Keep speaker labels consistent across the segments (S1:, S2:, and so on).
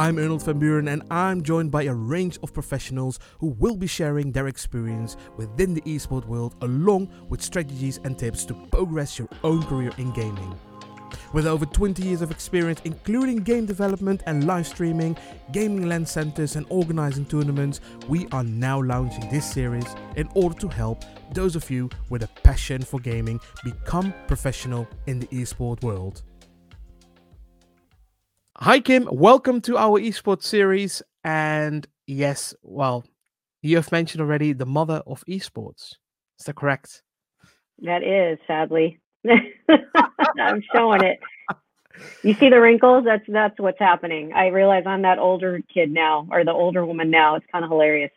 S1: I'm Arnold van Buren and I'm joined by a range of professionals who will be sharing their experience within the esport world along with strategies and tips to progress your own career in gaming. With over 20 years of experience, including game development and live streaming, gaming LAN centers, and organizing tournaments, we are now launching this series in order to help those of you with a passion for gaming become professional in the esport world. Hi, Kim. Welcome to our esports series. And yes, well, you have mentioned already the mother of esports. Is that correct?
S2: That is, sadly. I'm showing it. You see the wrinkles? That's that's what's happening. I realize I'm that older kid now, or the older woman now. It's kind of hilarious.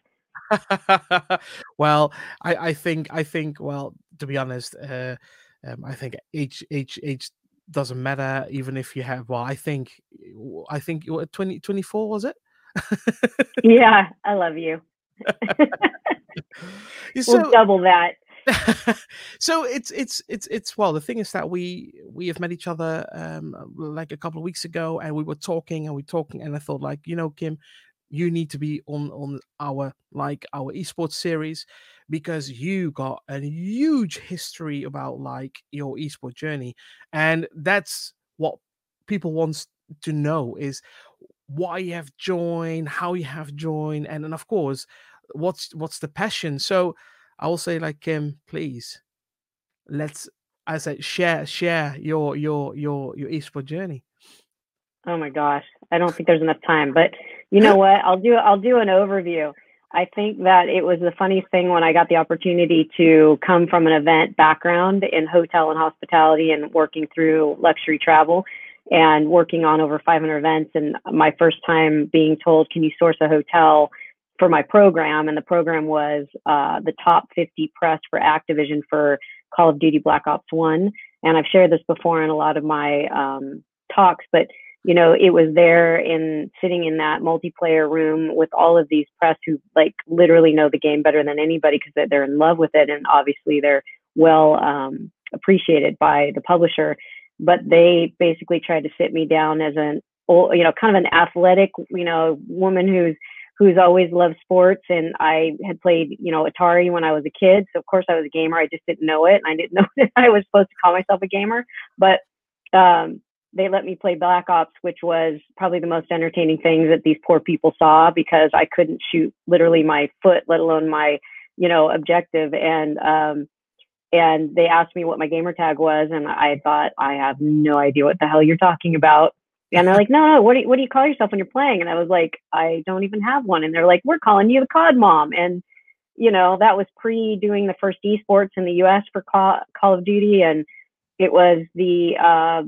S1: well, I, I think I think well, to be honest, uh, um, I think age age age doesn't matter even if you have. Well, I think I think you 20, 24 was it?
S2: yeah, I love you. so, we'll double that.
S1: so it's it's it's it's well the thing is that we we have met each other um like a couple of weeks ago and we were talking and we talking and I thought like you know Kim you need to be on on our like our esports series because you got a huge history about like your esport journey and that's what people wants to know is why you have joined how you have joined and, and of course what's what's the passion so I will say like kim please let's I said share share your your your your esport journey.
S2: Oh my gosh, I don't think there's enough time, but you know what? I'll do I'll do an overview. I think that it was the funniest thing when I got the opportunity to come from an event background in hotel and hospitality and working through luxury travel and working on over 500 events and my first time being told, "Can you source a hotel?" for my program, and the program was uh, the top 50 press for Activision for Call of Duty Black Ops One. And I've shared this before in a lot of my um, talks, but you know, it was there in sitting in that multiplayer room with all of these press who like literally know the game better than anybody because they're in love with it, and obviously they're well um, appreciated by the publisher. But they basically tried to sit me down as an, old, you know, kind of an athletic, you know, woman who's who's always loved sports and I had played, you know, Atari when I was a kid. So of course I was a gamer. I just didn't know it. And I didn't know that I was supposed to call myself a gamer. But um, they let me play Black Ops, which was probably the most entertaining thing that these poor people saw because I couldn't shoot literally my foot, let alone my, you know, objective. And um, and they asked me what my gamer tag was, and I thought I have no idea what the hell you're talking about. And they're like, no, no, what do you, what do you call yourself when you're playing? And I was like, I don't even have one. And they're like, we're calling you the COD mom. And you know, that was pre doing the first esports in the U.S. for Call, Call of Duty, and it was the uh,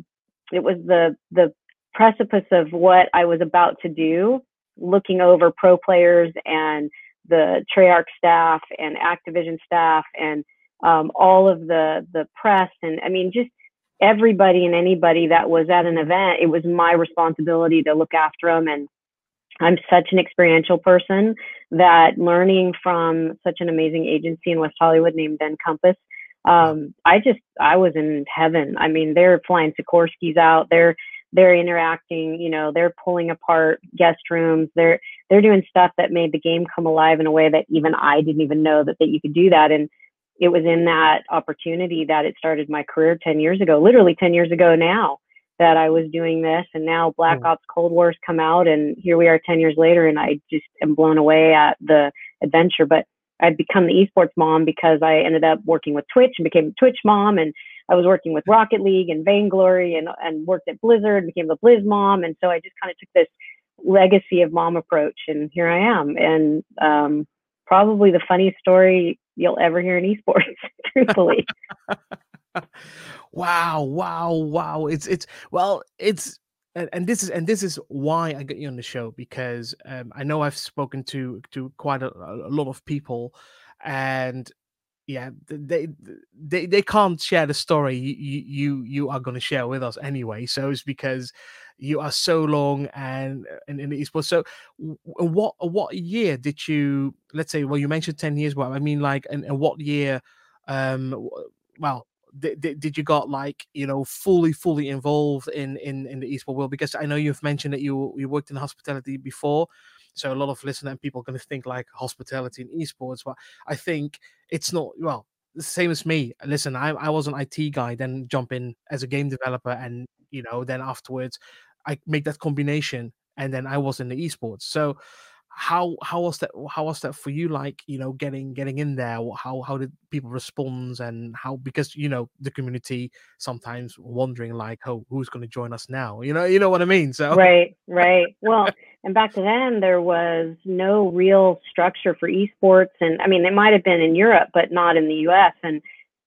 S2: it was the the precipice of what I was about to do, looking over pro players and the Treyarch staff and Activision staff and um, all of the the press and I mean just everybody and anybody that was at an event, it was my responsibility to look after them. And I'm such an experiential person that learning from such an amazing agency in West Hollywood named Encompass, um, I just I was in heaven. I mean, they're flying Sikorsky's out. They're they're interacting. You know, they're pulling apart guest rooms. They're they're doing stuff that made the game come alive in a way that even I didn't even know that that you could do that. And it was in that opportunity that it started my career 10 years ago, literally 10 years ago now that I was doing this. And now Black hmm. Ops Cold Wars come out and here we are 10 years later and I just am blown away at the adventure. But I'd become the esports mom because I ended up working with Twitch and became a Twitch mom and I was working with Rocket League and Vainglory and, and worked at Blizzard and became the Blizz mom. And so I just kind of took this legacy of mom approach and here I am. And um, probably the funniest story you'll ever hear in esports, truthfully.
S1: wow, wow, wow. It's it's well, it's and, and, this is and this is why I get you on the show because um, I know I've spoken to to quite a, a lot of people, and yeah, they they they can't share the story you you you are going to share with us anyway. So it's because you are so long and in, in the esports. So, what what year did you? Let's say, well, you mentioned ten years. Well, I mean, like, and, and what year? Um, well, did, did you got like you know fully fully involved in in in the esports world? Because I know you've mentioned that you you worked in hospitality before. So a lot of listening people are going to think like hospitality and esports, but I think it's not well the same as me. Listen, I, I was an IT guy, then jump in as a game developer, and you know, then afterwards I make that combination, and then I was in the esports. So how how was that how was that for you like you know getting getting in there? How how did people respond and how because you know the community sometimes wondering like oh who's going to join us now? You know you know what i mean? So
S2: right right. Well and back then there was no real structure for esports and i mean they might have been in europe but not in the us and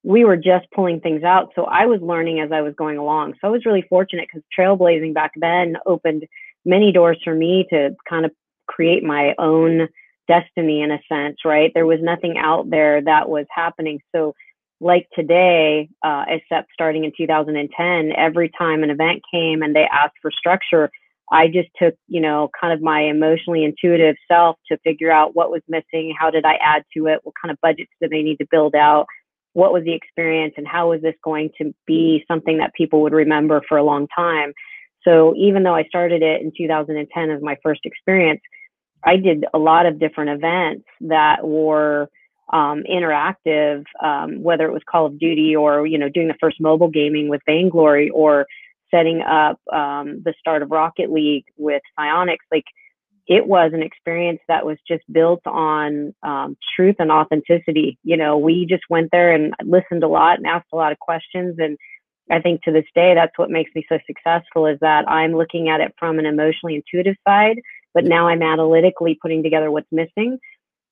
S2: we were just pulling things out so i was learning as i was going along. So i was really fortunate because trailblazing back then opened many doors for me to kind of create my own destiny in a sense, right? There was nothing out there that was happening. So, like today, uh, except starting in 2010, every time an event came and they asked for structure, I just took, you know, kind of my emotionally intuitive self to figure out what was missing, how did I add to it, what kind of budgets did they need to build out, what was the experience, and how was this going to be something that people would remember for a long time. So even though I started it in 2010 as my first experience, I did a lot of different events that were um, interactive, um, whether it was Call of Duty or you know doing the first mobile gaming with Vainglory or setting up um, the start of Rocket League with Psyonix. Like it was an experience that was just built on um, truth and authenticity. You know, we just went there and listened a lot and asked a lot of questions and. I think to this day, that's what makes me so successful is that I'm looking at it from an emotionally intuitive side but now I'm analytically putting together what's missing.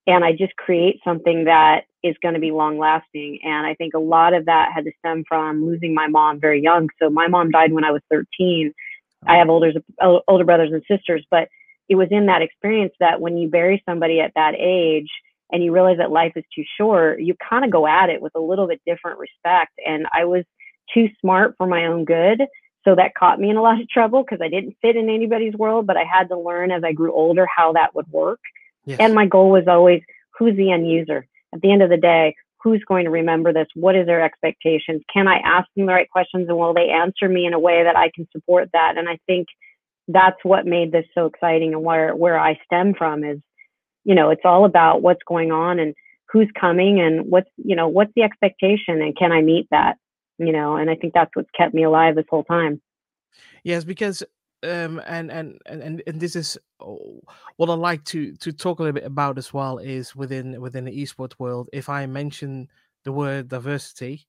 S2: And I just create something that is going to be long lasting. And I think a lot of that had to stem from losing my mom very young. So my mom died when I was 13. I have older, older brothers and sisters, but it was in that experience that when you bury somebody at that age and you realize that life is too short, you kind of go at it with a little bit different respect. And I was too smart for my own good so that caught me in a lot of trouble because I didn't fit in anybody's world, but I had to learn as I grew older how that would work. Yes. And my goal was always who's the end user? At the end of the day, who's going to remember this? What is their expectations? Can I ask them the right questions and will they answer me in a way that I can support that? And I think that's what made this so exciting and where where I stem from is, you know, it's all about what's going on and who's coming and what's, you know, what's the expectation and can I meet that? You know, and I think that's what's kept me alive this whole time.
S1: Yes, because um and and and and this is oh, what I like to to talk a little bit about as well is within within the esports world. If I mention the word diversity,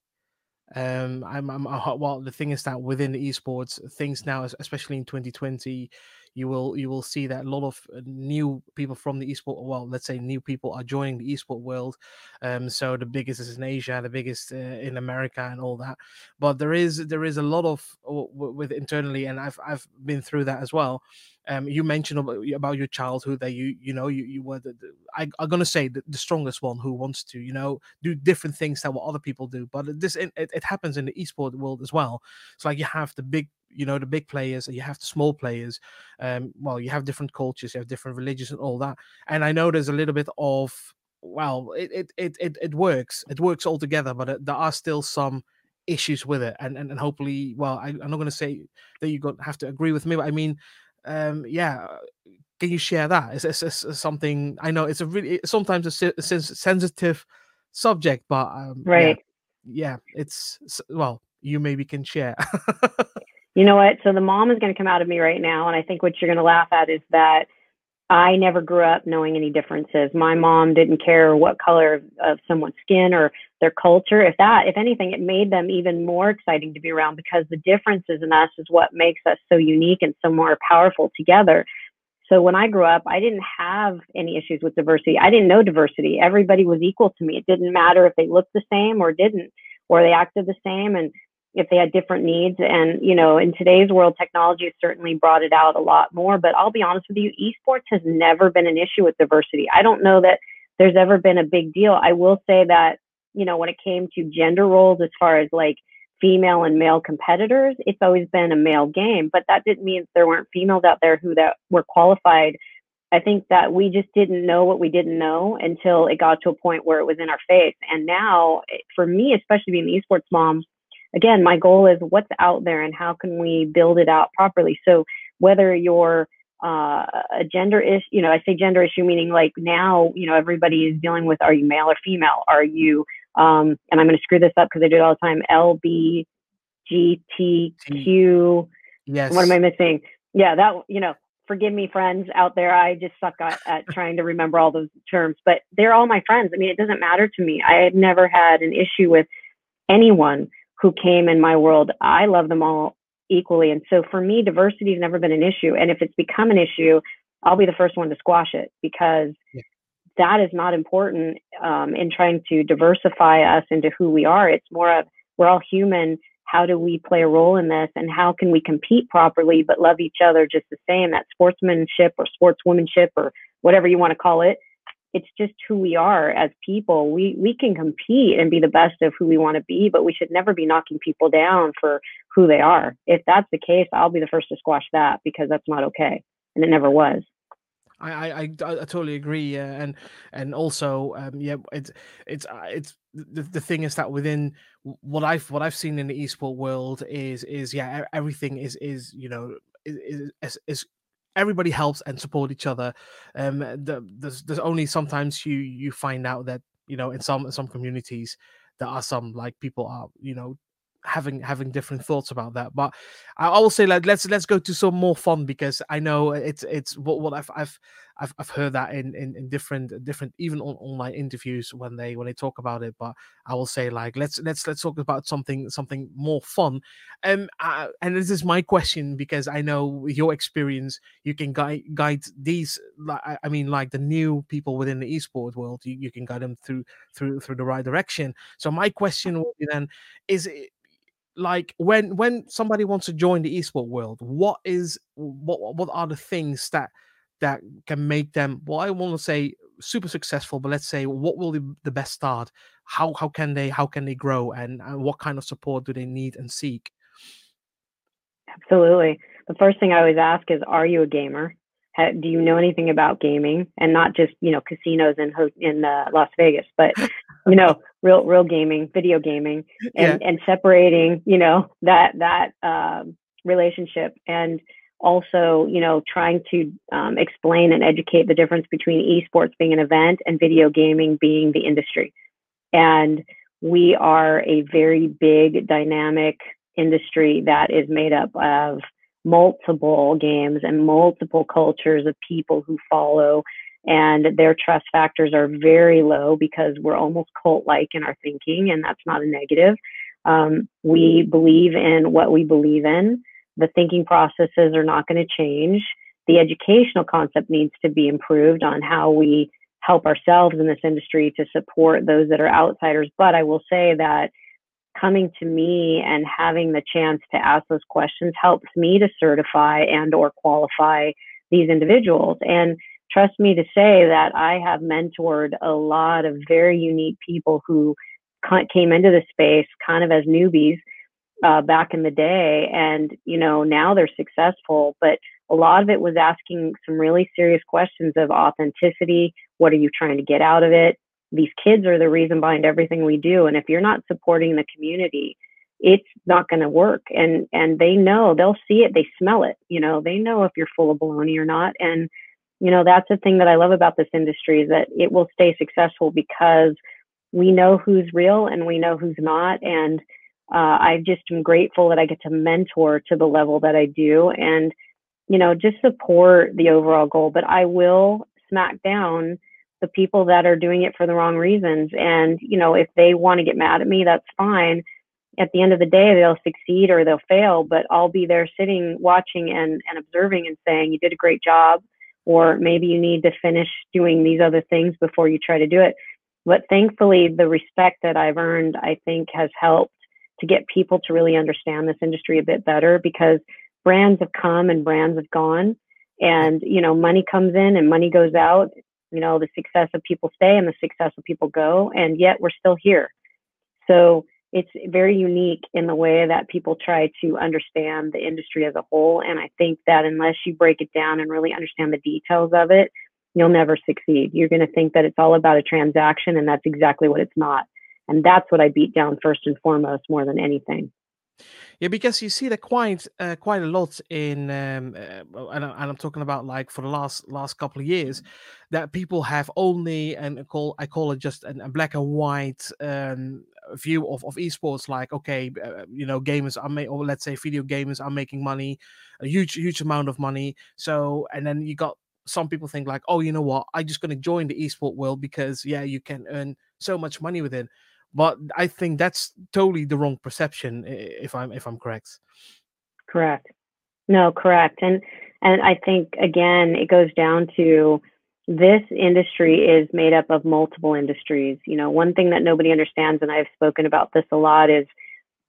S1: um, I'm, I'm well. The thing is that within the esports, things now, especially in 2020, you will you will see that a lot of uh, new people from the esport well let's say new people are joining the esport world um so the biggest is in asia the biggest uh, in america and all that. But there is there is a lot of with internally and i've i've been through that as well. Um, you mentioned about, your childhood that you you know you, you were the, the I, am gonna say the, the, strongest one who wants to you know do different things than what other people do but this it, it happens in the esport world as well. It's like you have the big you know the big players you have the small players um well you have different cultures you have different religions and all that. And i know there's a little bit of well it it it it, it works it works all together but uh, there are still some issues with it. And and, and hopefully well I, am not going to say that you got have to agree with me but i mean um yeah can you share that? Is this something i know it's a really sometimes a, a sensitive subject but um,
S2: right.
S1: yeah, yeah it's well you maybe can share
S2: you know what? So the mom is going to come out of me right now. And I think what you're going to laugh at is that I never grew up knowing any differences. My mom didn't care what color of someone's skin or their culture. If that, if anything, it made them even more exciting to be around because the differences in us is what makes us so unique and so more powerful together. So when I grew up, I didn't have any issues with diversity. I didn't know diversity. Everybody was equal to me. It didn't matter if they looked the same or didn't, or they acted the same. And if they had different needs. And, you know, in today's world, technology has certainly brought it out a lot more. But I'll be honest with you, esports has never been an issue with diversity. I don't know that there's ever been a big deal. I will say that, you know, when it came to gender roles, as far as like female and male competitors, it's always been a male game. But that didn't mean there weren't females out there who that were qualified. I think that we just didn't know what we didn't know until it got to a point where it was in our face. And now, eh, for me, especially being the esports mom, again, my goal is what's out there and how can we build it out properly. So whether you're uh, a gender issue, you know, I say gender issue meaning like now, you know, everybody is dealing with are you male or female? Are you, um, and I'm going to screw this up because I do it all the time, LBGTQ.
S1: Yes.
S2: What am I missing? Yeah, that, you know, forgive me, friends out there. I just suck at, at trying to remember all those terms, but they're all my friends. I mean, it doesn't matter to me. I have never had an issue with anyone who came in my world. I love them all equally. And so for me, diversity has never been an issue. And if it's become an issue, I'll be the first one to squash it because yeah. that is not important um, in trying to diversify us into who we are. It's more of we're all human. How do we play a role in this? And how can we compete properly but love each other just the same? That sportsmanship or sportswomanship or whatever you want to call it it's just who we are as people. We we can compete and be the best of who we want to be, but we should never be knocking people down for who they are. If that's the case, I'll be the first to squash that because that's not okay, and it never was.
S1: I, I, I, totally agree, uh, and and also um, yeah, it's it's uh, it's the, the thing is that within what I've what I've seen in the esport world is is yeah everything is is you know is is, is everybody helps and support each other. Um, the, there's there's only sometimes you you find out that you know in some in some communities there are some like people are you know having having different thoughts about that. But I, will say like let's let's go to some more fun because I know it's it's what what I've I've I've, I've heard that in, in, in different different even on online interviews when they when they talk about it. But I will say like let's let's let's talk about something something more fun. Um, uh, and this is my question because I know your experience, you can guide guide these. I mean, like the new people within the esport world, you, you can guide them through through through the right direction. So my question will be then: Is it like when when somebody wants to join the esport world what is what what are the things that that can make them well i want to say super successful but let's say what will be the best start? How how can they how can they grow? And, and what kind of support do they need and seek?
S2: Absolutely. The first thing i always ask is are you a gamer? Do you know anything about gaming? And not just you know casinos in in uh, las vegas but you know real real gaming video gaming and yeah. and separating you know that that um, relationship and also, you know, trying to um, explain and educate the difference between esports being an event and video gaming being the industry. And we are a very big, dynamic industry that is made up of multiple games and multiple cultures of people who follow and their trust factors are very low because we're almost cult like in our thinking and that's not a negative um, we believe in what we believe in the thinking processes are not going to change. The educational concept needs to be improved on how we help ourselves in this industry to support those that are outsiders. But I will say that coming to me and having the chance to ask those questions helps me to certify and or qualify these individuals. And trust me to say that I have mentored a lot of very unique people who came into the space kind of as newbies uh, back in the day. And, you know, now they're successful. But a lot of it was asking some really serious questions of authenticity. What are you trying to get out of it? These kids are the reason behind everything we do. And if you're not supporting the community, it's not going to work. And, and they know, they'll see it, they smell it. You know, they know if you're full of baloney or not. And, you know, that's the thing that I love about this industry is that it will stay successful because we know who's real and we know who's not. And, uh, I just am grateful that I get to mentor to the level that I do and, you know, just support the overall goal. But I will smack down the people that are doing it for the wrong reasons. And, you know, if they want to get mad at me, that's fine. At the end of the day, they'll succeed or they'll fail, but I'll be there sitting, watching and, and observing and saying, you did a great job. Or maybe you need to finish doing these other things before you try to do it. But thankfully, the respect that I've earned, I think, has helped to get people to really understand this industry a bit better because brands have come and brands have gone. And you know money comes in and money goes out. You know the success of people stay and the success of people go. And yet we're still here. So it's very unique in the way that people try to understand the industry as a whole and i think that unless you break it down and really understand the details of it you'll never succeed you're going to think that it's all about a transaction and that's exactly what it's not and that's what I beat down first and foremost more than anything.
S1: Yeah, because you see that quite uh, quite a lot in, um, uh, and, I, I'm talking about like for the last last couple of years, that people have only and I call I call it just an, a black and white um, view of, of esports. Like, okay, uh, you know, gamers are making, or let's say video gamers are making money, a huge huge amount of money. So, and then you got some people think like, oh, you know what, I'm just going to join the esport world because yeah, you can earn so much money with it. But I think that's totally the wrong perception, if I'm if I'm correct.
S2: Correct. No, correct. And and I think again, it goes down to this industry is made up of multiple industries. You know, one thing that nobody understands, and I've spoken about this a lot, is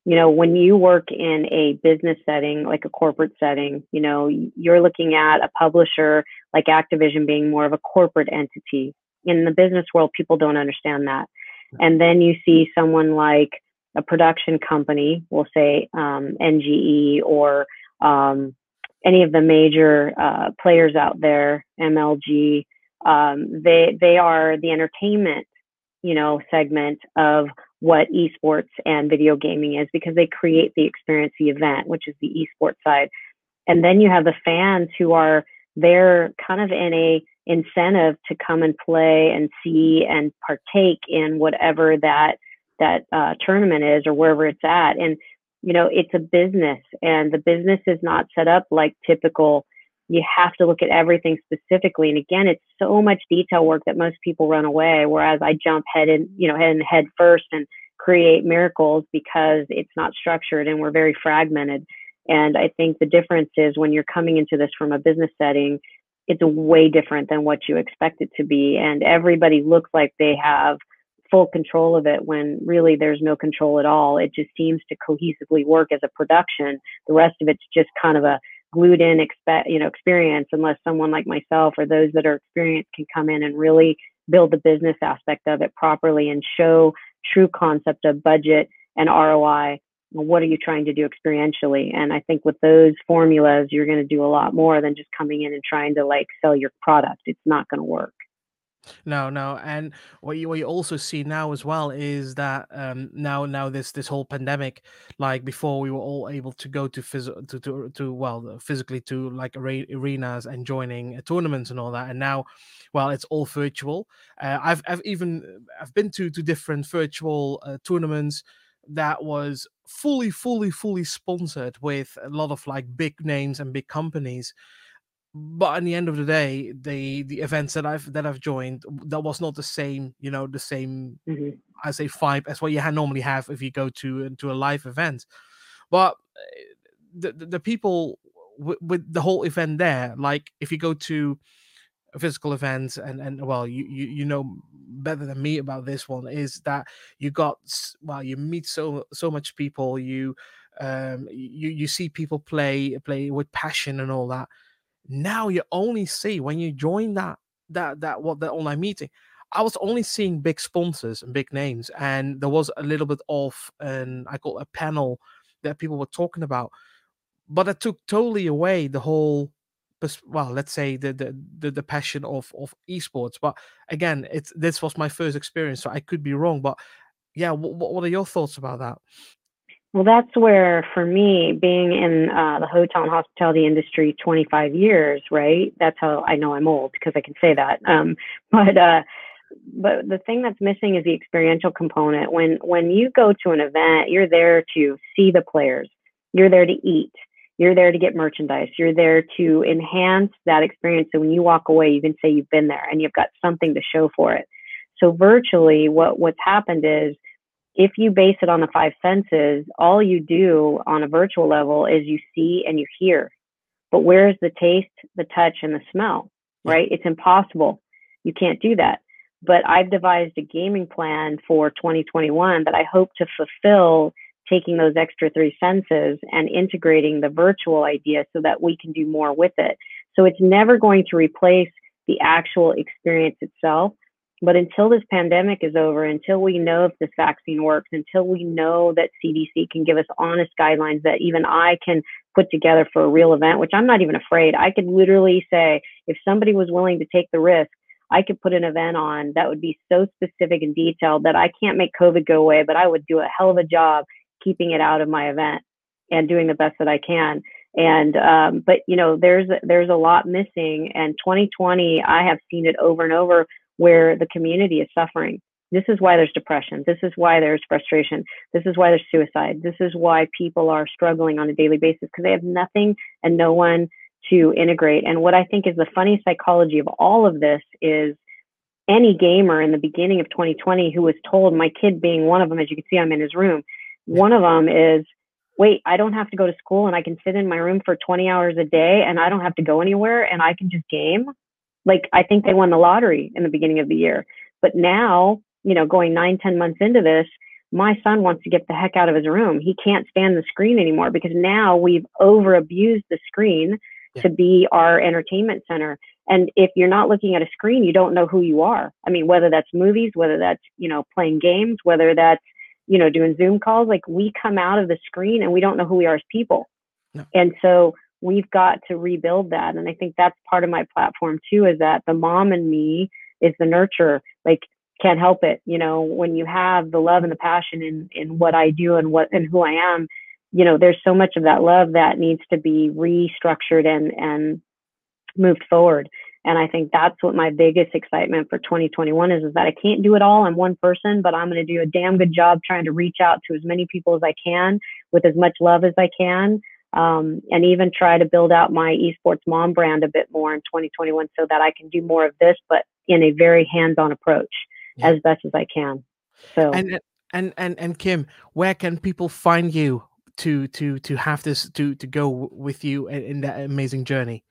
S2: you know, when you work in a business setting, like a corporate setting, you know, you're looking at a publisher like Activision being more of a corporate entity. In the business world, people don't understand that. And then you see someone like a production company, we'll say um, NGE or um, any of the major uh, players out there, MLG. Um, they they are the entertainment, you know, segment of what esports and video gaming is because they create the experience, the event, which is the esports side. And then you have the fans who are they're kind of in a incentive to come and play and see and partake in whatever that that uh, tournament is or wherever it's at. And you know it's a business and the business is not set up like typical. You have to look at everything specifically. And again it's so much detail work that most people run away whereas i jump head in you know head head first and create miracles because it's not structured and we're very fragmented. And i think the difference is when you're coming into this from a business setting it's way different than what you expect it to be. And everybody looks like they have full control of it when really there's no control at all. It just seems to cohesively work as a production. The rest of it's just kind of a glued in expect you know experience unless someone like myself or those that are experienced can come in and really build the business aspect of it properly and show true concept of budget and ROI what are you trying to do experientially? And I think with those formulas, you're going to do a lot more than just coming in and trying to like sell your product. It's not going to work.
S1: No, no, and what you what you also see now as well is that um now now this this whole pandemic, like before we were all able to go to phys- to, to to well physically to like arenas and joining tournaments and all that, and now, well, it's all virtual. Uh, I've I've even I've been to to different virtual uh, tournaments that was fully, fully, fully sponsored with a lot of like big names and big companies. But at the end of the day, the the events that I've that I've joined, that was not the same, you know, the same mm-hmm. I say vibe as what you normally have if you go to to a live event. But eh, the the, the people with, with the whole event there, like if you go to physical events and and well you, you you know better than me about this one is that you got well you meet so so much people you um you you see people play play with passion and all that. Now you only see when you join that that that what the online meeting I was only seeing big sponsors and big names, and there was a little bit of an I call a panel that people were talking about, but it took totally away the whole well let's say the the the, the passion of of esports but again it's this was my first experience so i could be wrong but yeah what, what are your thoughts about that?
S2: Well that's where for me being in uh, the hotel and hospitality industry 25 years right? That's how i know i'm old because i can say that um, but uh, but the thing that's missing is the experiential component. When when you go to an event you're there to see the players. You're there to eat you're there to get merchandise. You're there to enhance that experience. So when you walk away, you can say you've been there and you've got something to show for it. So virtually, what what's happened is, if you base it on the five senses, all you do on a virtual level is you see and you hear. But where's the taste, the touch, and the smell? Right? It's impossible. You can't do that. But I've devised a gaming plan for 2021 that I hope to fulfill taking those extra three senses and integrating the virtual idea so that we can do more with it. So it's never going to replace the actual experience itself. But until this pandemic is over, until we know if this vaccine works, until we know that CDC can give us honest guidelines that even I can put together for a real event, which I'm not even afraid, I could literally say if somebody was willing to take the risk, I could put an event on that would be so specific and detailed that I can't make COVID go away, but I would do a hell of a job keeping it out of my event. and doing the best that I can. And um, but you know, there's there's a lot missing. And 2020, I have seen it over and over where the community is suffering. This is why there's depression. This is why there's frustration. This is why there's suicide. This is why people are struggling on a daily basis because they have nothing and no one to integrate. And what I think is the funny psychology of all of this is any gamer in the beginning of 2020 who was told, my kid being one of them, as you can see, I'm in his room. One of them is, wait, I don't have to go to school and I can sit in my room for 20 hours a day and I don't have to go anywhere and I can just game. Like, I think they won the lottery in the beginning of the year. But now, you know, going nine, 10 months into this, my son wants to get the heck out of his room. He can't stand the screen anymore because now we've over abused the screen yeah. to be our entertainment center. And if you're not looking at a screen, you don't know who you are. I mean, whether that's movies, whether that's, you know, playing games, whether that's, you know, doing Zoom calls, like we come out of the screen and we don't know who we are as people. No. And so we've got to rebuild that. And I think that's part of my platform too, is that the mom and me is the nurturer. Like can't help it. You know, when you have the love and the passion in, in what I do and what, and who I am, you know, there's so much of that love that needs to be restructured and, and moved forward. And I think that's what my biggest excitement for 2021 is, is that I can't do it all. I'm one person, but I'm going to do a damn good job trying to reach out to as many people as I can with as much love as I can. Um, and even try to build out my esports mom brand a bit more in 2021 so that I can do more of this, but in a very hands-on approach yeah. as best as I can. So
S1: and and and and Kim, where can people find you to to to have this to to go with you in, in that amazing journey?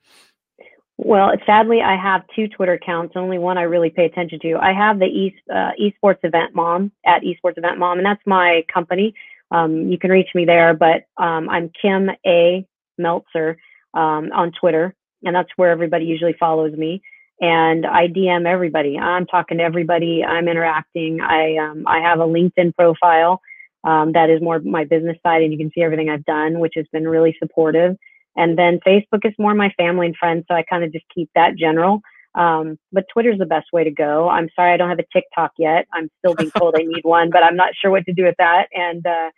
S2: Well, sadly, I have two Twitter accounts. Only one I really pay attention to. I have the East uh, Esports Event Mom at Esports Event Mom, and that's my company. Um, you can reach me there, but um, I'm Kim A Meltzer um, on Twitter, and that's where everybody usually follows me. And I DM everybody. I'm talking to everybody. I'm interacting. I um, I have a LinkedIn profile um, that is more my business side, and you can see everything I've done, which has been really supportive. And then Facebook is more my family and friends, so I kind of just keep that general. Um, but Twitter's the best way to go. I'm sorry I don't have a TikTok yet. I'm still being told I need one, but I'm not sure what to do with that. And uh,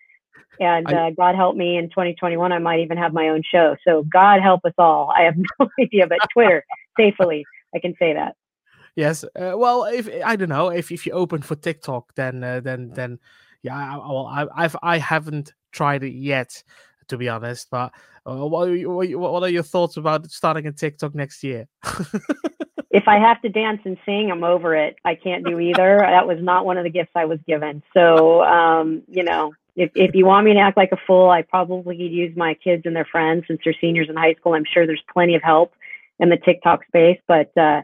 S2: and I, uh, God help me in 2021, I might even have my own show. So God help us all. I have no idea, but Twitter safely, I can say that.
S1: Yes. Uh, well, if I don't know if if you open for TikTok, then uh, then then yeah. Well, I, I've I haven't tried it yet to be honest. But uh, what, are you, what are your thoughts about starting a TikTok next year?
S2: if I have to dance and sing, I'm over it. I can't do either. that was not one of the gifts I was given. So, um, you know, if, if you want me to act like a fool, I probably could use my kids and their friends since they're seniors in high school. I'm sure there's plenty of help in the TikTok space, but, uh,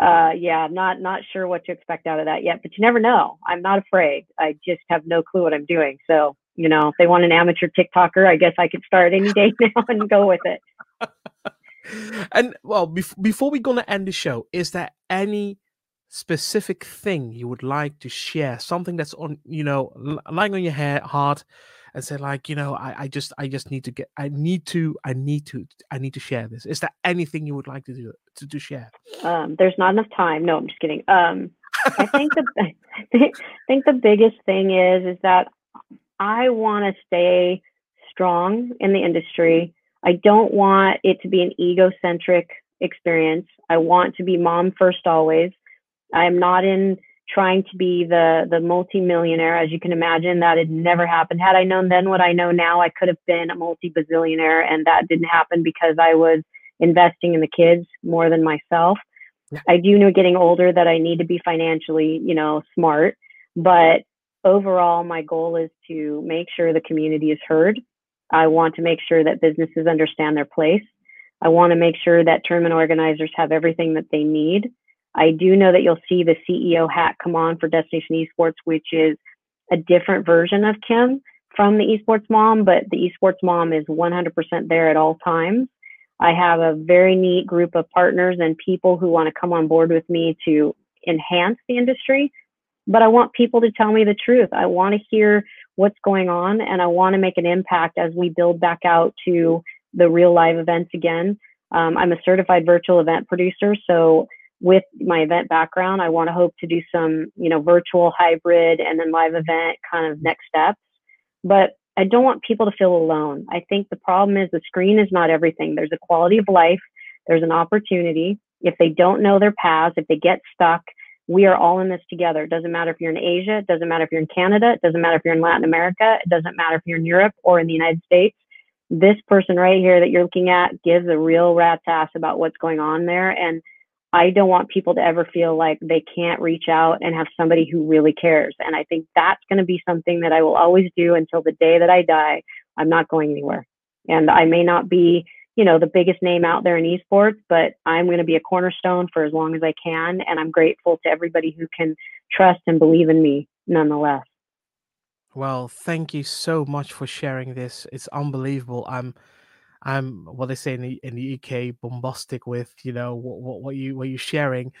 S2: uh, yeah, not not sure what to expect out of that yet, but you never know. I'm not afraid. I just have no clue what I'm doing. So you know, if they want an amateur TikToker, I guess I could start any day now and go with it.
S1: and well, bef- before we're gonna end the show, is there any specific thing you would like to share? Something that's on, you know, lying on your hair, heart, and say like, you know, I, I just, I just need to get, I need to, I need to, I need to share this. Is there anything you would like to do to, to share?
S2: Um, there's not enough time. No, I'm just kidding. Um, I think the, I think the biggest thing is, is that I want to stay strong in the industry. I don't want it to be an egocentric experience. I want to be mom first always. I'm not in trying to be the the multi-millionaire as you can imagine that had never happened had i known then what i know now i could have been a multi-bazillionaire and that didn't happen because i was investing in the kids more than myself i do know getting older that i need to be financially you know smart but overall, my goal is to make sure the community is heard. I want to make sure that businesses understand their place. I want to make sure that tournament organizers have everything that they need. I do know that you'll see the CEO hat come on for Destination Esports, which is a different version of Kim from the esports mom, but the esports mom is 100% there at all times. I have a very neat group of partners and people who want to come on board with me to enhance the industry but I want people to tell me the truth. I want to hear what's going on and I want to make an impact as we build back out to the real live events again. Um, I'm a certified virtual event producer, so with my event background, I want to hope to do some, you know, virtual hybrid and then live event kind of next steps. But I don't want people to feel alone. I think the problem is the screen is not everything. There's a quality of life, there's an opportunity. If they don't know their paths, if they get stuck, we are all in this together. It doesn't matter if you're in Asia, it doesn't matter if you're in Canada, it doesn't matter if you're in Latin America, it doesn't matter if you're in Europe or in the United States. This person right here that you're looking at gives a real rat's ass about what's going on there. And I don't want people to ever feel like they can't reach out and have somebody who really cares. And I think that's going to be something that I will always do until the day that I die. I'm not going anywhere. And I may not be, you know, the biggest name out there in esports, but I'm going to be a cornerstone for as long as I can. And I'm grateful to everybody who can trust and believe in me nonetheless.
S1: Well, thank you so much for sharing this. It's unbelievable. I'm I'm what they say in the in the UK bombastic with you know what what, what you what you're sharing.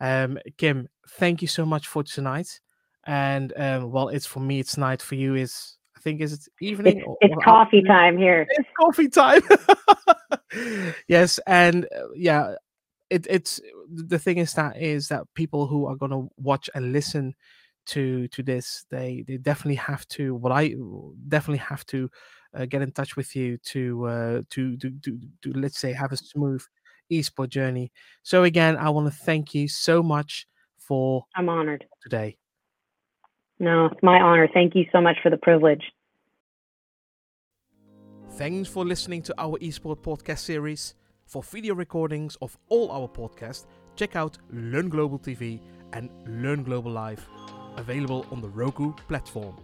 S1: Um, Kim, thank you so much for tonight. And um, well, it's for me, it's night. For you, is I think is it evening?
S2: It's, it's coffee afternoon? time here.
S1: It's coffee time. yes, and uh, yeah, it, it's the thing is that is that people who are going to watch and listen to to this, they they definitely have to. What I definitely have to uh, get in touch with you to, uh, to, to, to, to, let's say, have a smooth esport journey. So, again, I want to thank you so much for.
S2: I'm honored.
S1: Today.
S2: No, it's my honor. Thank you so much for the privilege.
S1: Thanks for listening to our eSport podcast series. For video recordings of all our podcasts, check out Learn Global TV and Learn Global Live, available on the Roku platform.